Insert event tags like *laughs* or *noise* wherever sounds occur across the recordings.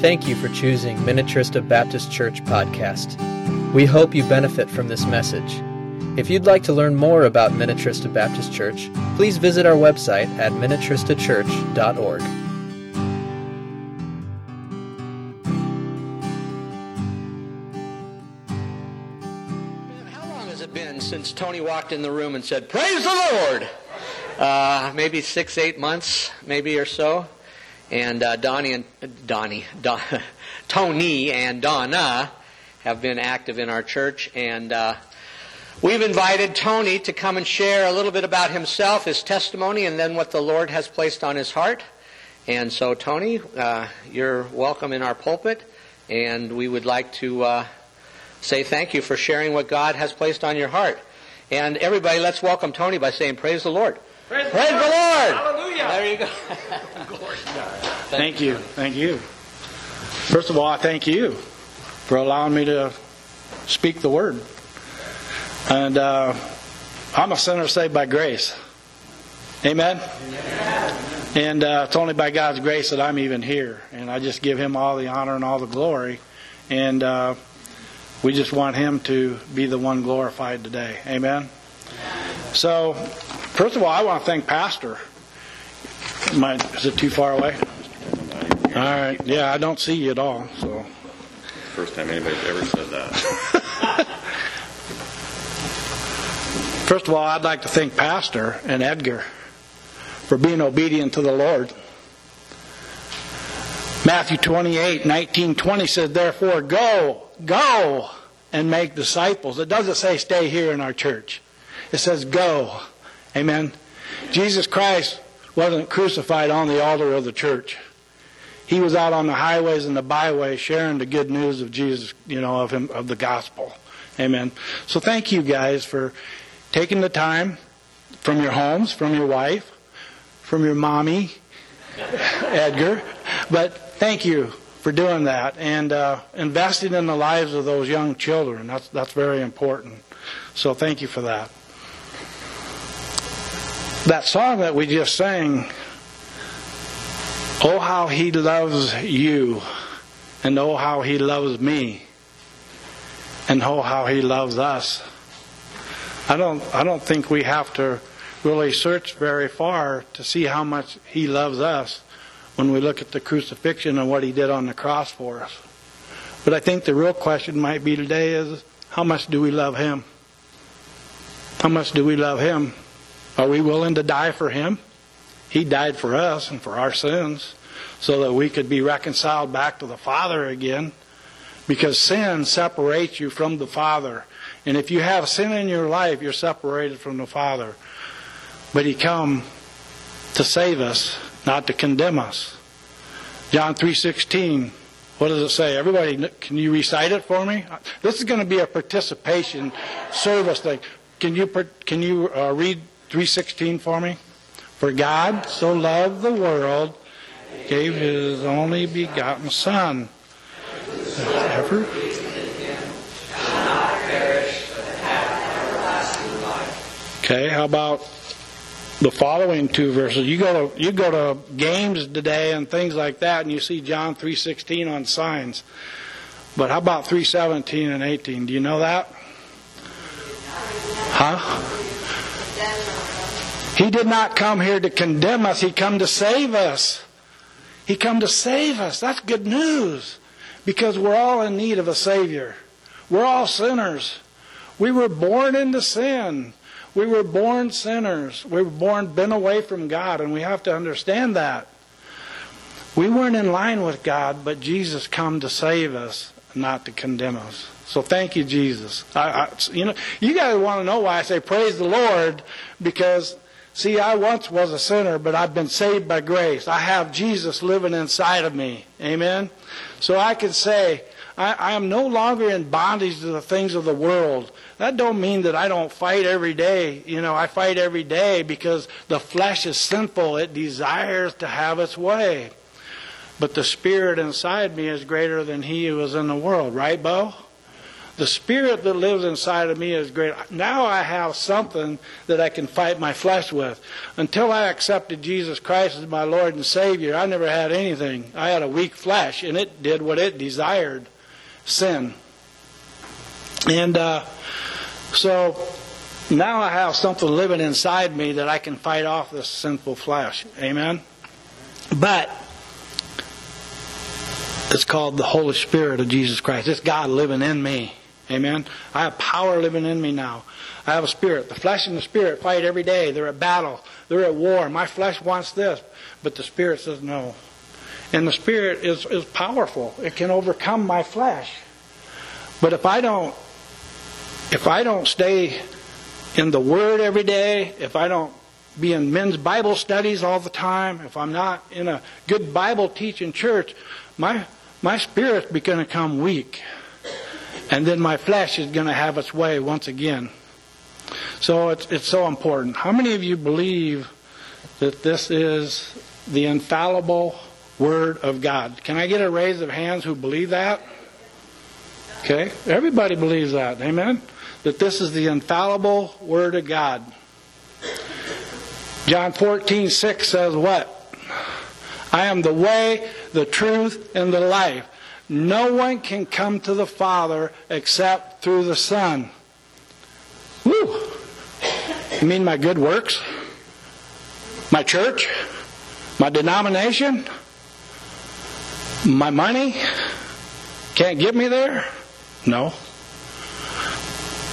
Thank you for choosing Minnetrista Baptist Church podcast. We hope you benefit from this message. If you'd like to learn more about Minnetrista Baptist Church, please visit our website at minnetristachurch.org. How long has it been since Tony walked in the room and said, Praise the Lord? Uh, maybe six, eight months, maybe or so. And uh, Donnie and Donnie, Don, *laughs* Tony and Donna have been active in our church, and uh, we've invited Tony to come and share a little bit about himself, his testimony, and then what the Lord has placed on his heart. And so, Tony, uh, you're welcome in our pulpit, and we would like to uh, say thank you for sharing what God has placed on your heart. And everybody, let's welcome Tony by saying, Praise the Lord. Praise, Praise the Lord. Hallelujah. There you go. *laughs* Thank you. Thank you. First of all, I thank you for allowing me to speak the word. And uh, I'm a sinner saved by grace. Amen? And uh, it's only by God's grace that I'm even here. And I just give Him all the honor and all the glory. And uh, we just want Him to be the one glorified today. Amen? So, first of all, I want to thank Pastor. My, is it too far away? All right. Yeah, I don't see you at all. So, First time anybody's ever said that. *laughs* first of all, I'd like to thank Pastor and Edgar for being obedient to the Lord. Matthew 28, 19, 20 says, Therefore, go, go and make disciples. It doesn't say stay here in our church. It says go. Amen. Jesus Christ wasn't crucified on the altar of the church. He was out on the highways and the byways sharing the good news of Jesus, you know, of him of the gospel. Amen. So thank you guys for taking the time from your homes, from your wife, from your mommy, *laughs* Edgar. But thank you for doing that and uh, investing in the lives of those young children. That's that's very important. So thank you for that. That song that we just sang, Oh how he loves you, and oh how he loves me, and oh how he loves us. I don't I don't think we have to really search very far to see how much he loves us when we look at the crucifixion and what he did on the cross for us. But I think the real question might be today is how much do we love him? How much do we love him? Are we willing to die for him? He died for us and for our sins so that we could be reconciled back to the Father again. Because sin separates you from the Father. And if you have sin in your life, you're separated from the Father. But He come to save us, not to condemn us. John 3:16. What does it say? Everybody, can you recite it for me? This is going to be a participation service thing. Can you can you uh, read 3:16 for me? For God so loved the world, gave His only begotten Son. Ever? Okay, how about the following two verses? You go to you go to games today and things like that, and you see John three sixteen on signs. But how about three seventeen and eighteen? Do you know that? Huh? He did not come here to condemn us. He come to save us. He come to save us. That's good news. Because we're all in need of a Savior. We're all sinners. We were born into sin. We were born sinners. We were born been away from God, and we have to understand that. We weren't in line with God, but Jesus come to save us, not to condemn us. So thank you, Jesus. I, I, you know, you guys want to know why I say praise the Lord because see, I once was a sinner, but I've been saved by grace. I have Jesus living inside of me. Amen. So I can say I, I am no longer in bondage to the things of the world. That don't mean that I don't fight every day. You know, I fight every day because the flesh is sinful. It desires to have its way. But the spirit inside me is greater than he who is in the world, right, Bo? The spirit that lives inside of me is great. Now I have something that I can fight my flesh with. Until I accepted Jesus Christ as my Lord and Savior, I never had anything. I had a weak flesh, and it did what it desired sin. And uh, so now I have something living inside me that I can fight off this sinful flesh. Amen? But it's called the Holy Spirit of Jesus Christ. It's God living in me. Amen? I have power living in me now. I have a spirit. The flesh and the spirit fight every day. They're at battle. They're at war. My flesh wants this, but the spirit says no. And the spirit is, is powerful. It can overcome my flesh. But if I don't if I don't stay in the Word every day, if I don't be in men's Bible studies all the time, if I'm not in a good Bible teaching church, my my spirit's going to come weak. And then my flesh is going to have its way once again. So it's, it's so important. How many of you believe that this is the infallible Word of God? Can I get a raise of hands who believe that? Okay? Everybody believes that. Amen? that this is the infallible Word of God. John 14, 6 says what? I am the way, the truth, and the life. No one can come to the Father except through the Son. Woo! You mean my good works? My church? My denomination? My money? Can't get me there? No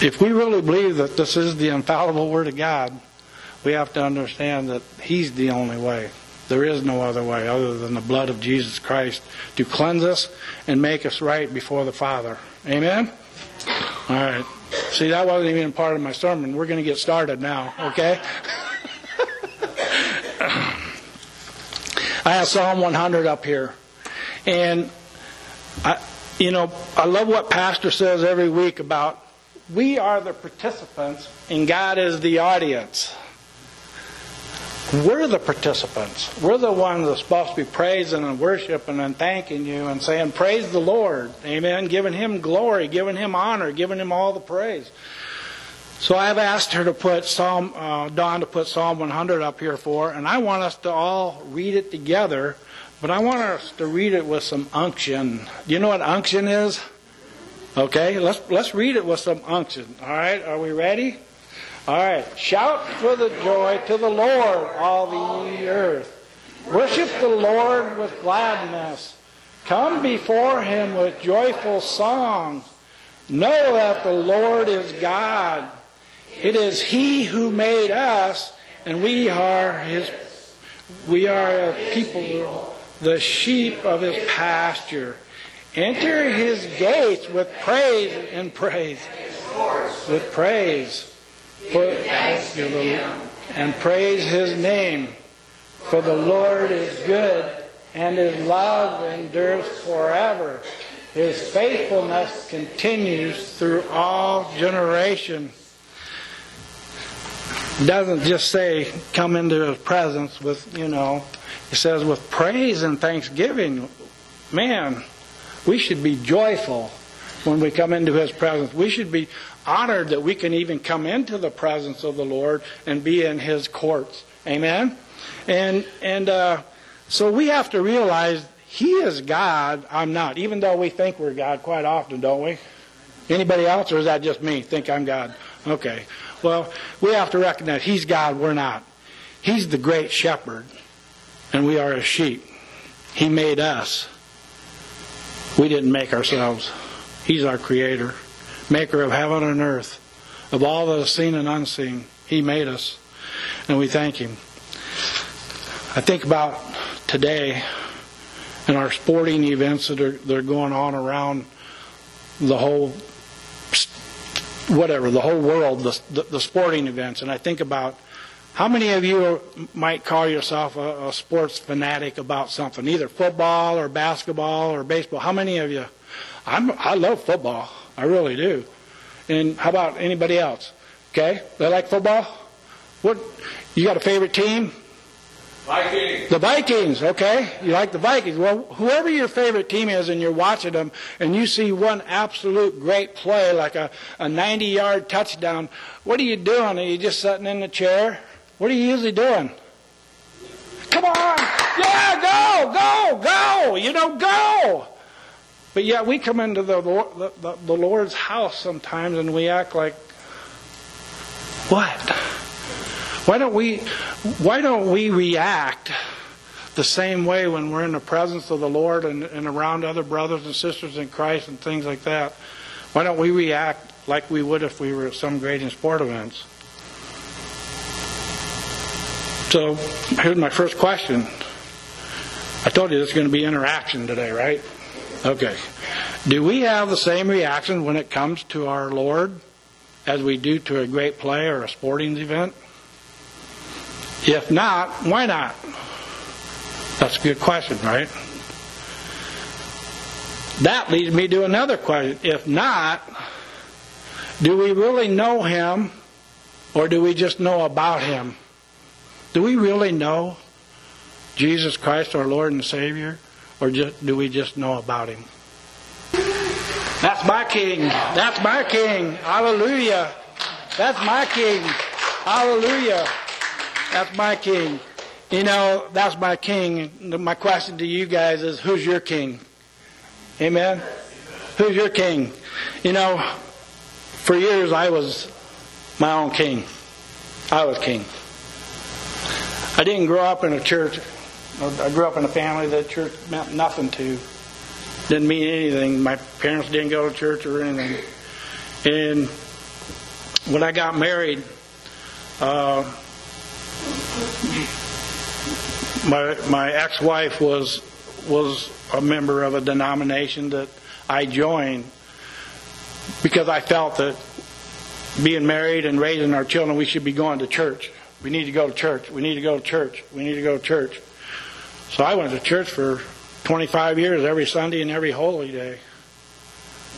if we really believe that this is the infallible Word of God, we have to understand that He's the only way. There is no other way other than the blood of Jesus Christ to cleanse us and make us right before the Father. Amen? All right. See, that wasn't even part of my sermon. We're going to get started now, okay? *laughs* I have Psalm 100 up here. And, I, you know, I love what Pastor says every week about we are the participants and God is the audience. We're the participants. We're the ones that's supposed to be praising and worshiping and thanking you and saying, Praise the Lord. Amen. Giving Him glory, giving Him honor, giving Him all the praise. So I've asked her to put Psalm, uh, Dawn to put Psalm 100 up here for, and I want us to all read it together, but I want us to read it with some unction. Do you know what unction is? Okay, let's let's read it with some unction. All right, are we ready? All right. Shout for the joy to the Lord, all the earth. Worship the Lord with gladness. Come before him with joyful songs. Know that the Lord is God. It is he who made us, and we are his we are a people, the sheep of his pasture. Enter his gates with praise and praise. With praise. For, and praise his name. For the Lord is good, and his love endures forever. His faithfulness continues through all generations. doesn't just say come into his presence with, you know, it says with praise and thanksgiving. Man, we should be joyful when we come into His presence. We should be honored that we can even come into the presence of the Lord and be in His courts. Amen? And, and uh, so we have to realize He is God, I'm not, even though we think we're God quite often, don't we? Anybody else, or is that just me? Think I'm God? Okay. Well, we have to recognize He's God, we're not. He's the great shepherd, and we are His sheep. He made us. We didn't make ourselves. He's our creator, maker of heaven and earth, of all that is seen and unseen. He made us, and we thank Him. I think about today and our sporting events that are, that are going on around the whole, whatever, the whole world, the, the, the sporting events, and I think about how many of you might call yourself a, a, sports fanatic about something, either football or basketball or baseball? How many of you? I'm, I love football. I really do. And how about anybody else? Okay, they like football. What? You got a favorite team? Vikings. The Vikings, okay? You like the Vikings. Well, whoever your favorite team is and you're watching them and you see one absolute great play like a, a 90 yard touchdown, what are you doing? Are you just sitting in the chair? What are you usually doing? Come on! Yeah, go, go, go! You know, go! But yet we come into the, the, the Lord's house sometimes and we act like, what? Why don't we, why don't we react the same way when we're in the presence of the Lord and, and around other brothers and sisters in Christ and things like that? Why don't we react like we would if we were at some great sport events? So here's my first question. I told you this is going to be interaction today, right? Okay. Do we have the same reaction when it comes to our Lord as we do to a great play or a sporting event? If not, why not? That's a good question, right? That leads me to another question. If not, do we really know Him or do we just know about Him? Do we really know Jesus Christ, our Lord and Savior, or just, do we just know about Him? That's my King. That's my King. Hallelujah. That's my King. Hallelujah. That's my king. You know, that's my king. My question to you guys is who's your king? Amen? Who's your king? You know, for years I was my own king. I was king. I didn't grow up in a church. I grew up in a family that church meant nothing to. Didn't mean anything. My parents didn't go to church or anything. And when I got married, uh, my my ex-wife was was a member of a denomination that I joined because I felt that being married and raising our children, we should be going to church. We need to go to church. We need to go to church. We need to go to church. So I went to church for 25 years, every Sunday and every holy day.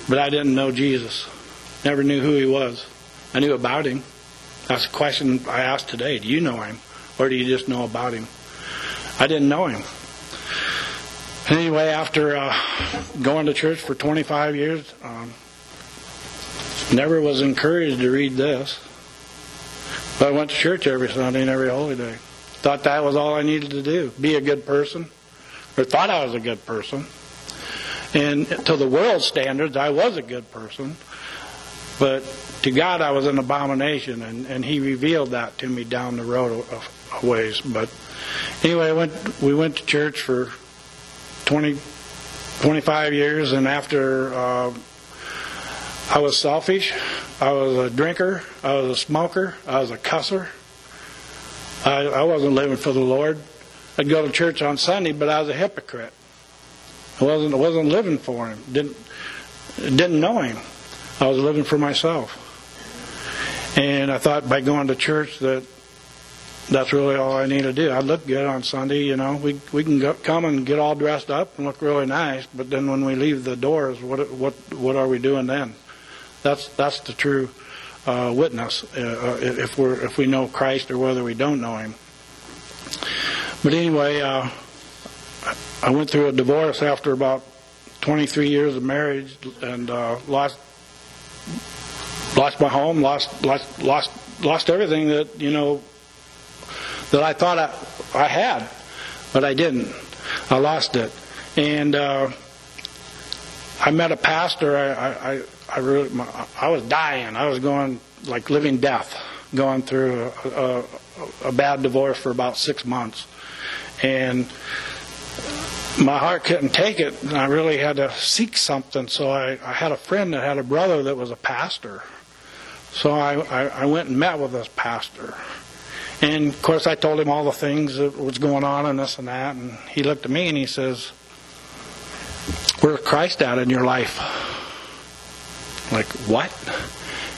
But I didn't know Jesus. Never knew who he was. I knew about him. That's a question I asked today. Do you know him? Or do you just know about him? I didn't know him. Anyway, after uh, going to church for 25 years, um, never was encouraged to read this. But I went to church every Sunday and every holy day. Thought that was all I needed to do. Be a good person. Or thought I was a good person. And to the world's standards, I was a good person. But to God, I was an abomination. And, and He revealed that to me down the road a, a ways. But anyway, I went, we went to church for 20, 25 years. And after uh, I was selfish, I was a drinker, I was a smoker, I was a cusser. I, I wasn't living for the Lord. I'd go to church on Sunday, but I was a hypocrite. I wasn't I wasn't living for Him. Didn't didn't know Him. I was living for myself. And I thought by going to church that that's really all I need to do. I look good on Sunday, you know. We we can go, come and get all dressed up and look really nice, but then when we leave the doors, what what what are we doing then? That's that's the true uh, witness uh, if we're if we know Christ or whether we don't know Him. But anyway, uh, I went through a divorce after about 23 years of marriage and uh, lost lost my home, lost lost lost lost everything that you know that I thought I, I had, but I didn't. I lost it, and uh, I met a pastor. I I I, really, I was dying. I was going like living death, going through a, a, a bad divorce for about six months, and my heart couldn't take it, and I really had to seek something. So I, I had a friend that had a brother that was a pastor. So I, I, I went and met with this pastor. And of course, I told him all the things that was going on and this and that. And he looked at me and he says, Where's Christ at in your life? Like, what?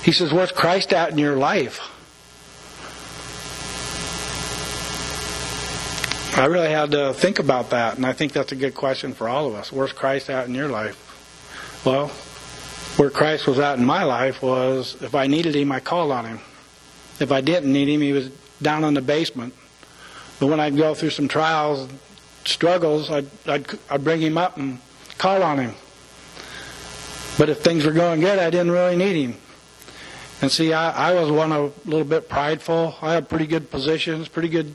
He says, Where's Christ at in your life? I really had to think about that, and I think that's a good question for all of us. Where's Christ at in your life? Well, where Christ was at in my life was if I needed him, I called on him. If I didn't need him, he was down in the basement But when I'd go through some trials, and struggles, I'd, I'd, I'd bring him up and call on him. But if things were going good, I didn't really need him. And see, I, I was one of a little bit prideful. I had pretty good positions, pretty good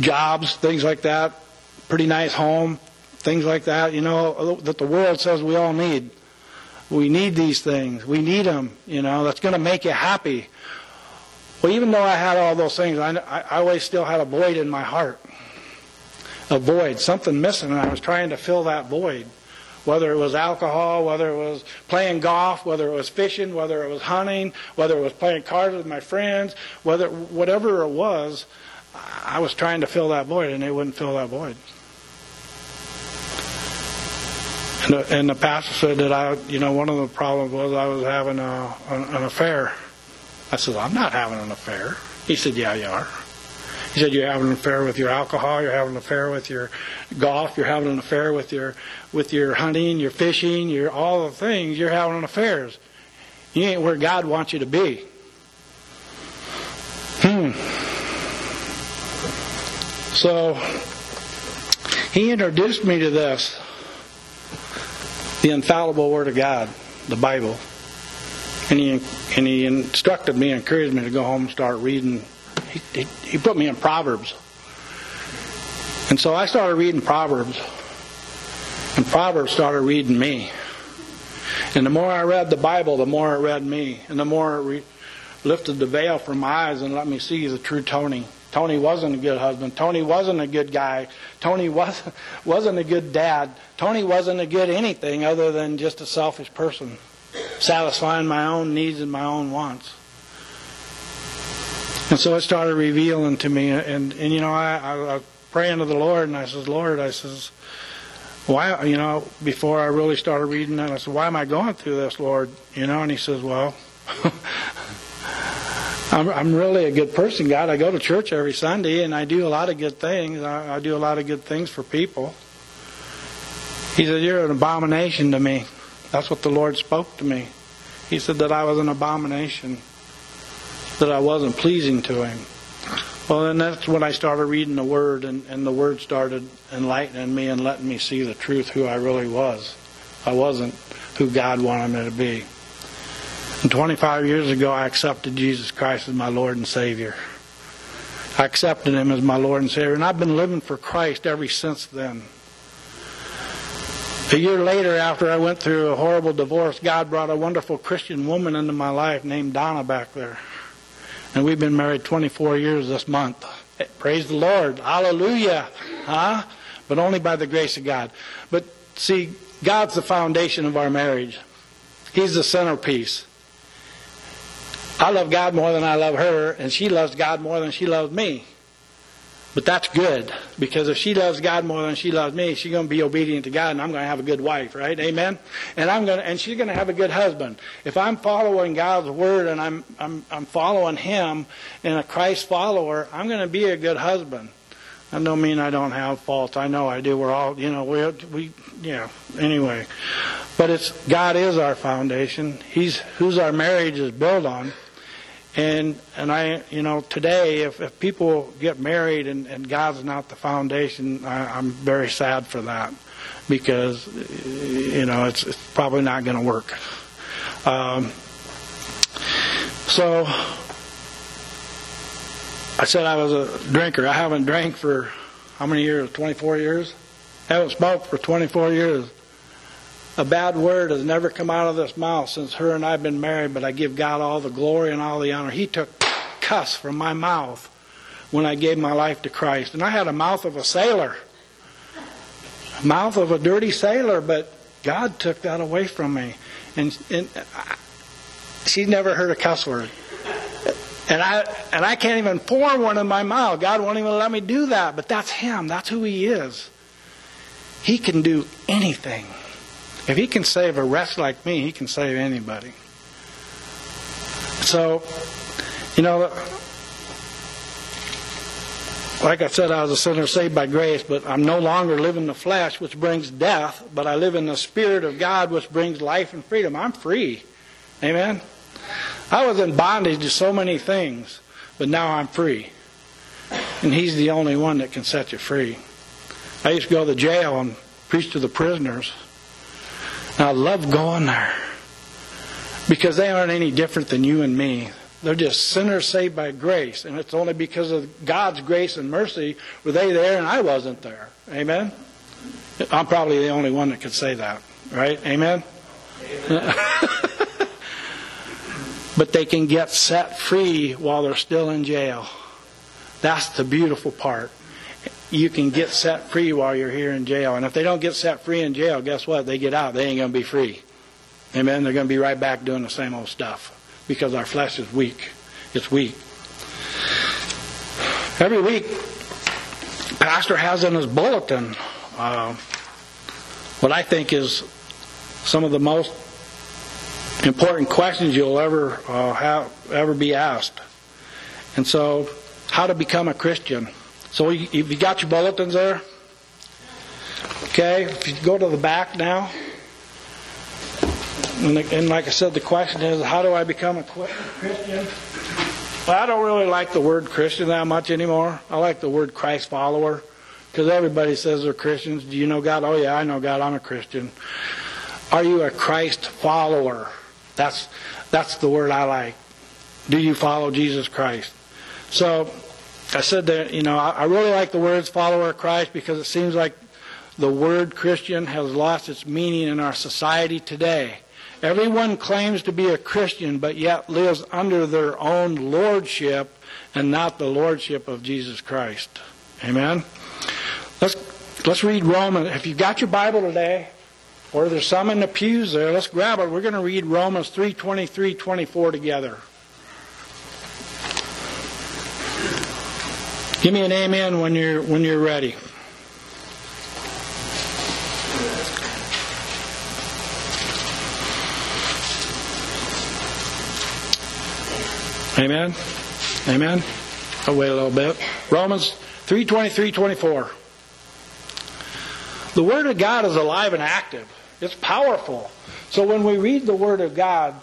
jobs, things like that, pretty nice home, things like that, you know, that the world says we all need. We need these things. We need them, you know, that's going to make you happy. Well, even though I had all those things, I, I always still had a void in my heart. A void, something missing, and I was trying to fill that void. Whether it was alcohol, whether it was playing golf, whether it was fishing, whether it was hunting, whether it was playing cards with my friends, whether whatever it was, I was trying to fill that void, and they wouldn't fill that void. And the, and the pastor said that I, you know, one of the problems was I was having a, an, an affair. I said, I'm not having an affair. He said, Yeah, you are. He said, You're having an affair with your alcohol, you're having an affair with your golf, you're having an affair with your with your hunting, your fishing, your all the things, you're having affairs. You ain't where God wants you to be. Hmm. So he introduced me to this the infallible Word of God, the Bible. And he, and he instructed me, encouraged me to go home and start reading. He, he, put me in Proverbs. And so I started reading Proverbs. And Proverbs started reading me. And the more I read the Bible, the more it read me. And the more it re- lifted the veil from my eyes and let me see the true Tony. Tony wasn't a good husband. Tony wasn't a good guy. Tony *laughs* was, wasn't a good dad. Tony wasn't a good anything other than just a selfish person, satisfying my own needs and my own wants. And so it started revealing to me, and, and you know, I, I, I praying to the Lord, and I says, Lord, I says, why, you know, before I really started reading that, I said, why am I going through this, Lord? You know, and he says, well, *laughs* I'm, I'm really a good person, God. I go to church every Sunday and I do a lot of good things. I, I do a lot of good things for people. He said, You're an abomination to me. That's what the Lord spoke to me. He said that I was an abomination, that I wasn't pleasing to Him. Well, then that's when I started reading the Word, and, and the Word started enlightening me and letting me see the truth, who I really was. I wasn't who God wanted me to be. And 25 years ago, I accepted Jesus Christ as my Lord and Savior. I accepted Him as my Lord and Savior, and I've been living for Christ ever since then. A year later, after I went through a horrible divorce, God brought a wonderful Christian woman into my life named Donna back there. And we've been married 24 years this month. Praise the Lord. Hallelujah. Huh? But only by the grace of God. But see, God's the foundation of our marriage. He's the centerpiece. I love God more than I love her, and she loves God more than she loves me. But that's good because if she loves God more than she loves me, she's going to be obedient to God, and I'm going to have a good wife, right? Amen. And I'm going to, and she's going to have a good husband. If I'm following God's word and I'm I'm I'm following Him and a Christ follower, I'm going to be a good husband. I don't mean I don't have faults. I know I do. We're all, you know, we we yeah. Anyway, but it's God is our foundation. He's who's our marriage is built on. And and I, you know, today, if, if people get married and, and God's not the foundation, I, I'm very sad for that because, you know, it's, it's probably not going to work. Um, so I said I was a drinker. I haven't drank for how many years? 24 years? I haven't smoked for 24 years. A bad word has never come out of this mouth since her and I have been married, but I give God all the glory and all the honor. He took cuss from my mouth when I gave my life to Christ. And I had a mouth of a sailor, mouth of a dirty sailor, but God took that away from me. And, and she's never heard a cuss word. And I and I can't even pour one in my mouth. God won't even let me do that. But that's Him. That's who He is. He can do anything. If he can save a wretch like me, he can save anybody. So, you know, like I said, I was a sinner saved by grace, but I'm no longer living the flesh, which brings death, but I live in the Spirit of God, which brings life and freedom. I'm free. Amen? I was in bondage to so many things, but now I'm free. And He's the only one that can set you free. I used to go to jail and preach to the prisoners. And I love going there because they aren't any different than you and me. They're just sinners saved by grace, and it's only because of God's grace and mercy were they there and I wasn't there. Amen? I'm probably the only one that could say that, right? Amen? *laughs* but they can get set free while they're still in jail. That's the beautiful part. You can get set free while you're here in jail. And if they don't get set free in jail, guess what? They get out. They ain't going to be free. Amen? They're going to be right back doing the same old stuff because our flesh is weak. It's weak. Every week, Pastor has in his bulletin uh, what I think is some of the most important questions you'll ever uh, have, ever be asked. And so, how to become a Christian. So, you, you got your bulletins there? Okay, if you go to the back now. And like I said, the question is, how do I become a Christian? Well, I don't really like the word Christian that much anymore. I like the word Christ follower because everybody says they're Christians. Do you know God? Oh, yeah, I know God. I'm a Christian. Are you a Christ follower? That's that's the word I like. Do you follow Jesus Christ? So I said that you know I, really like the words follower of Christ because it seems like the word Christian has lost its meaning in our society today. Everyone claims to be a Christian, but yet lives under their own lordship and not the lordship of Jesus Christ. Amen. Let's let's read Romans. If you've got your Bible today, or there's some in the pews there, let's grab it. We're going to read Romans 3, 23, 24 together. Give me an amen when you're when you're ready. Amen. Amen. I'll wait a little bit. Romans 3 23 24. The Word of God is alive and active, it's powerful. So when we read the Word of God,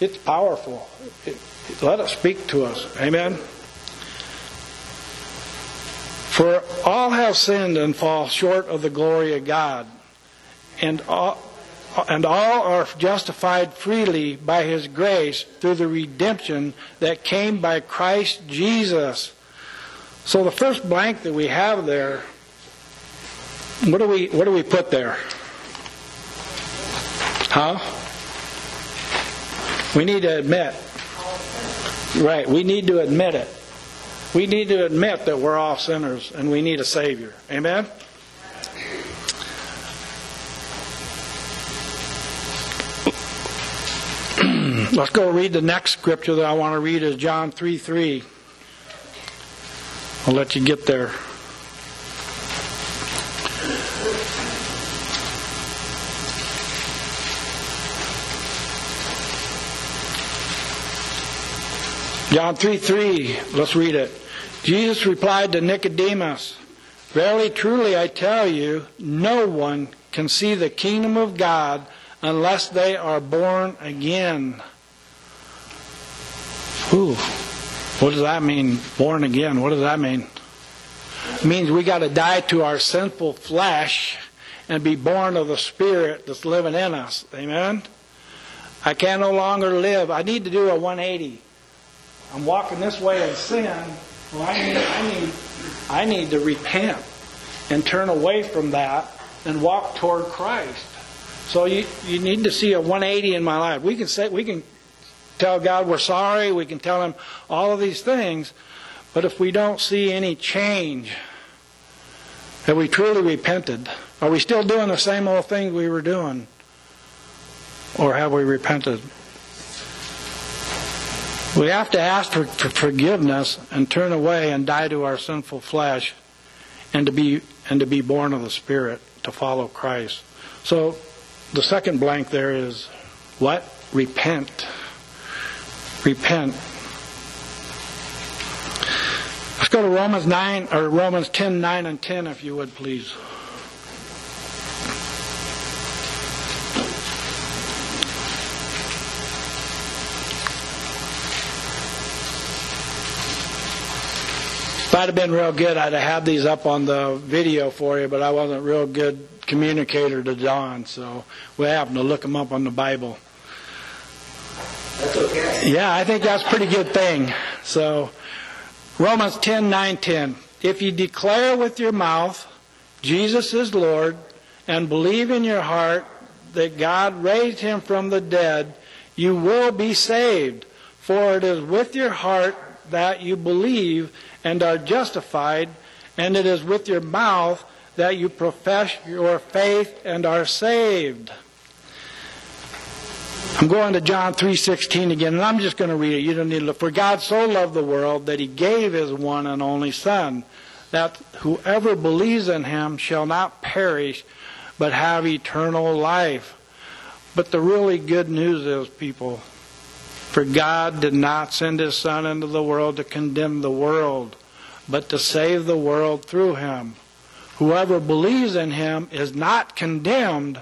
it's powerful. It, let it speak to us. Amen. For all have sinned and fall short of the glory of God, and all, and all are justified freely by his grace through the redemption that came by Christ Jesus. So the first blank that we have there, what do we what do we put there? Huh? We need to admit. Right, we need to admit it. We need to admit that we're all sinners and we need a Savior. Amen? *clears throat* Let's go read the next scripture that I want to read is John 3 3. I'll let you get there. John 3 3, let's read it. Jesus replied to Nicodemus, Verily, truly, I tell you, no one can see the kingdom of God unless they are born again. Ooh, what does that mean, born again? What does that mean? It means we got to die to our sinful flesh and be born of the Spirit that's living in us. Amen? I can no longer live. I need to do a 180. I'm walking this way in sin. Well, I need, I need, I need to repent and turn away from that and walk toward Christ. So you, you need to see a 180 in my life. We can say we can tell God we're sorry. We can tell Him all of these things, but if we don't see any change, have we truly repented? Are we still doing the same old things we were doing, or have we repented? We have to ask for, for forgiveness and turn away and die to our sinful flesh, and to be and to be born of the Spirit to follow Christ. So the second blank there is what? Repent. Repent. Let's go to Romans 9 or Romans 10, 9 and 10 if you would please. I'd have been real good, I'd have had these up on the video for you, but I wasn't a real good communicator to Don, so we happened to look them up on the Bible. That's okay. Yeah, I think that's a pretty good thing. So, Romans 10 9 10. If you declare with your mouth Jesus is Lord and believe in your heart that God raised him from the dead, you will be saved. For it is with your heart that you believe and are justified, and it is with your mouth that you profess your faith and are saved. I'm going to John 3:16 again, and I'm just going to read it. You don't need to look. For God so loved the world that he gave his one and only son, that whoever believes in him shall not perish, but have eternal life. But the really good news is, people, for God did not send his son into the world to condemn the world, but to save the world through him. Whoever believes in him is not condemned,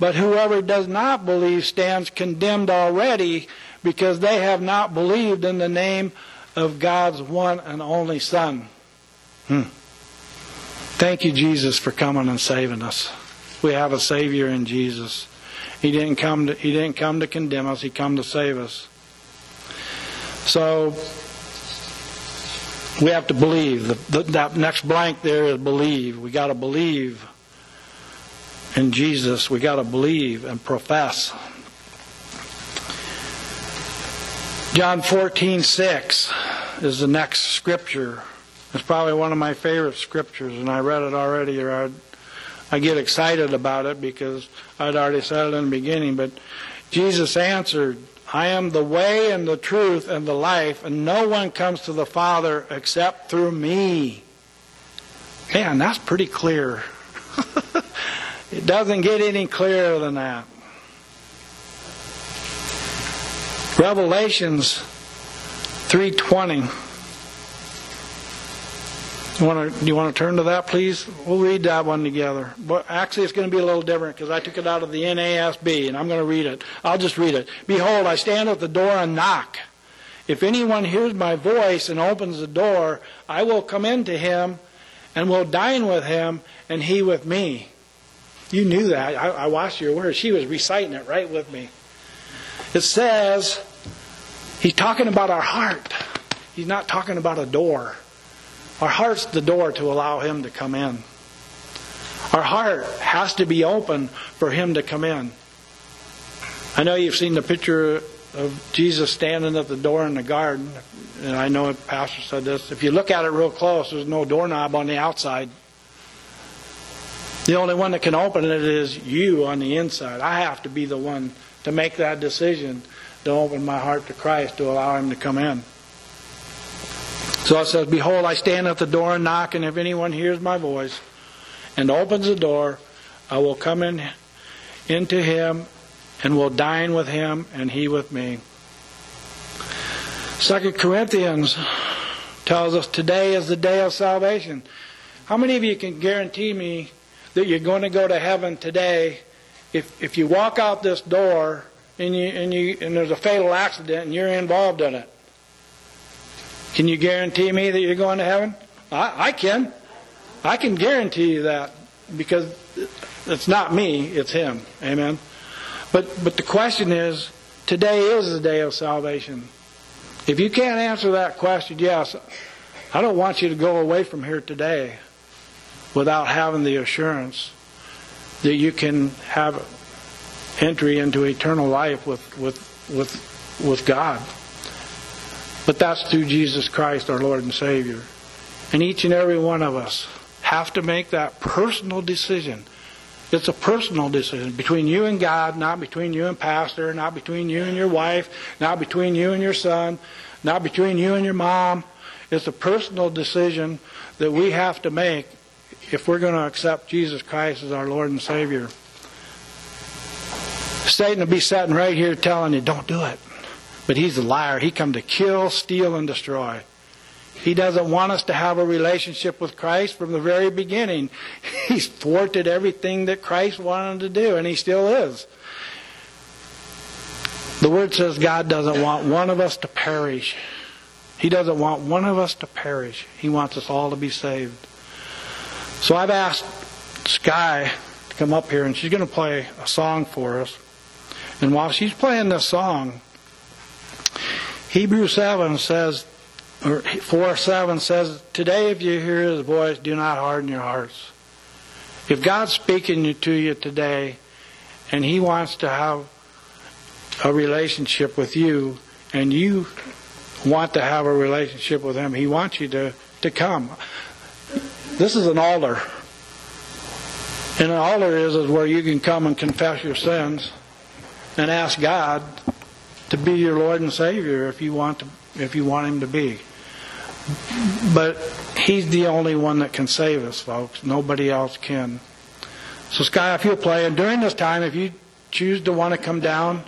but whoever does not believe stands condemned already because they have not believed in the name of God's one and only Son. Hmm. Thank you, Jesus, for coming and saving us. We have a Savior in Jesus. He didn't come to, he didn't come to condemn us, He came to save us. So we have to believe. The, that next blank there is believe. We got to believe in Jesus. We got to believe and profess. John 14:6 is the next scripture. It's probably one of my favorite scriptures, and I read it already. Or I, I get excited about it because I'd already said it in the beginning. But Jesus answered, I am the way and the truth and the life, and no one comes to the Father except through me. Man, that's pretty clear. *laughs* it doesn't get any clearer than that. Revelations 3:20. You want to you want to turn to that, please? We'll read that one together. But actually, it's going to be a little different because I took it out of the NASB, and I'm going to read it. I'll just read it. Behold, I stand at the door and knock. If anyone hears my voice and opens the door, I will come into him, and will dine with him, and he with me. You knew that. I, I watched your words. She was reciting it right with me. It says he's talking about our heart. He's not talking about a door. Our heart's the door to allow Him to come in. Our heart has to be open for Him to come in. I know you've seen the picture of Jesus standing at the door in the garden, and I know a pastor said this. If you look at it real close, there's no doorknob on the outside. The only one that can open it is you on the inside. I have to be the one to make that decision to open my heart to Christ to allow Him to come in. So it says, Behold, I stand at the door and knock, and if anyone hears my voice and opens the door, I will come in into him and will dine with him and he with me. Second Corinthians tells us today is the day of salvation. How many of you can guarantee me that you're going to go to heaven today if if you walk out this door and you and you and there's a fatal accident and you're involved in it? Can you guarantee me that you're going to heaven? I, I can. I can guarantee you that because it's not me, it's Him. Amen. But but the question is, today is the day of salvation. If you can't answer that question, yes, I don't want you to go away from here today without having the assurance that you can have entry into eternal life with with with with God. But that's through Jesus Christ, our Lord and Savior. And each and every one of us have to make that personal decision. It's a personal decision between you and God, not between you and pastor, not between you and your wife, not between you and your son, not between you and your mom. It's a personal decision that we have to make if we're going to accept Jesus Christ as our Lord and Savior. Satan will be sitting right here telling you, don't do it. But he's a liar. He come to kill, steal, and destroy. He doesn't want us to have a relationship with Christ from the very beginning. *laughs* He's thwarted everything that Christ wanted to do, and he still is. The Word says God doesn't want one of us to perish. He doesn't want one of us to perish. He wants us all to be saved. So I've asked Sky to come up here, and she's going to play a song for us. And while she's playing this song, Hebrews 7 says, or 4 7 says, Today, if you hear his voice, do not harden your hearts. If God's speaking to you today, and he wants to have a relationship with you, and you want to have a relationship with him, he wants you to, to come. This is an altar. And an altar is, is where you can come and confess your sins and ask God to be your Lord and Savior if you want to, if you want him to be. But he's the only one that can save us, folks. Nobody else can. So Sky, if you'll play, and during this time, if you choose to want to come down,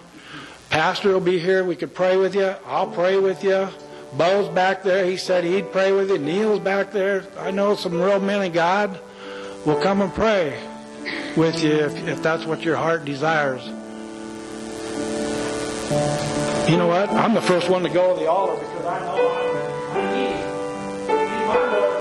Pastor will be here. We could pray with you. I'll pray with you. Bo's back there. He said he'd pray with you. Neil's back there. I know some real men of God will come and pray with you if, if that's what your heart desires. You know what? I'm the first one to go to the altar because I know I, I need Him.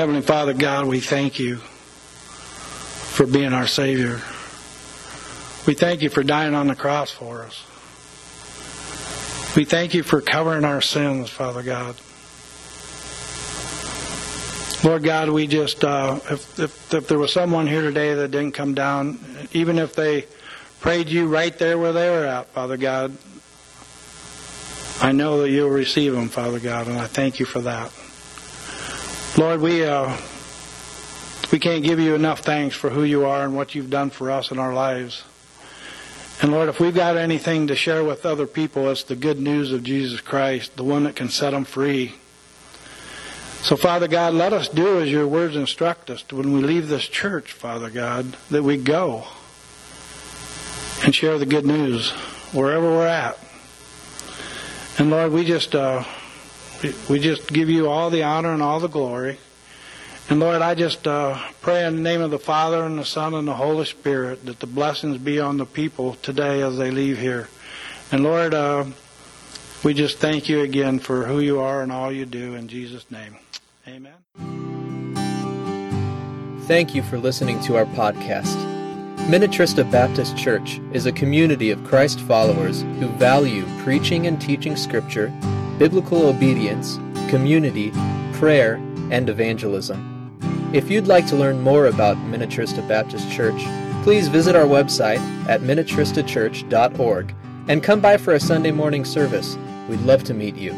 Heavenly Father God, we thank you for being our Savior. We thank you for dying on the cross for us. We thank you for covering our sins, Father God. Lord God, we just, uh, if, if, if there was someone here today that didn't come down, even if they prayed you right there where they were at, Father God, I know that you'll receive them, Father God, and I thank you for that. Lord, we uh, we can't give you enough thanks for who you are and what you've done for us in our lives. And Lord, if we've got anything to share with other people, it's the good news of Jesus Christ, the one that can set them free. So, Father God, let us do as your words instruct us when we leave this church, Father God, that we go and share the good news wherever we're at. And Lord, we just uh, we- just give you all the honor and all the glory. And Lord, I just uh, pray in the name of the Father and the Son and the Holy Spirit that the blessings be on the people today as they leave here. And Lord, uh, we just thank you again for who you are and all you do in Jesus' name. Amen. Thank you for listening to our podcast. Minnetrista Baptist Church is a community of Christ followers who value preaching and teaching Scripture, biblical obedience, community, prayer, and evangelism. If you'd like to learn more about Minnetrista Baptist Church, please visit our website at minnetristachurch.org and come by for a Sunday morning service. We'd love to meet you.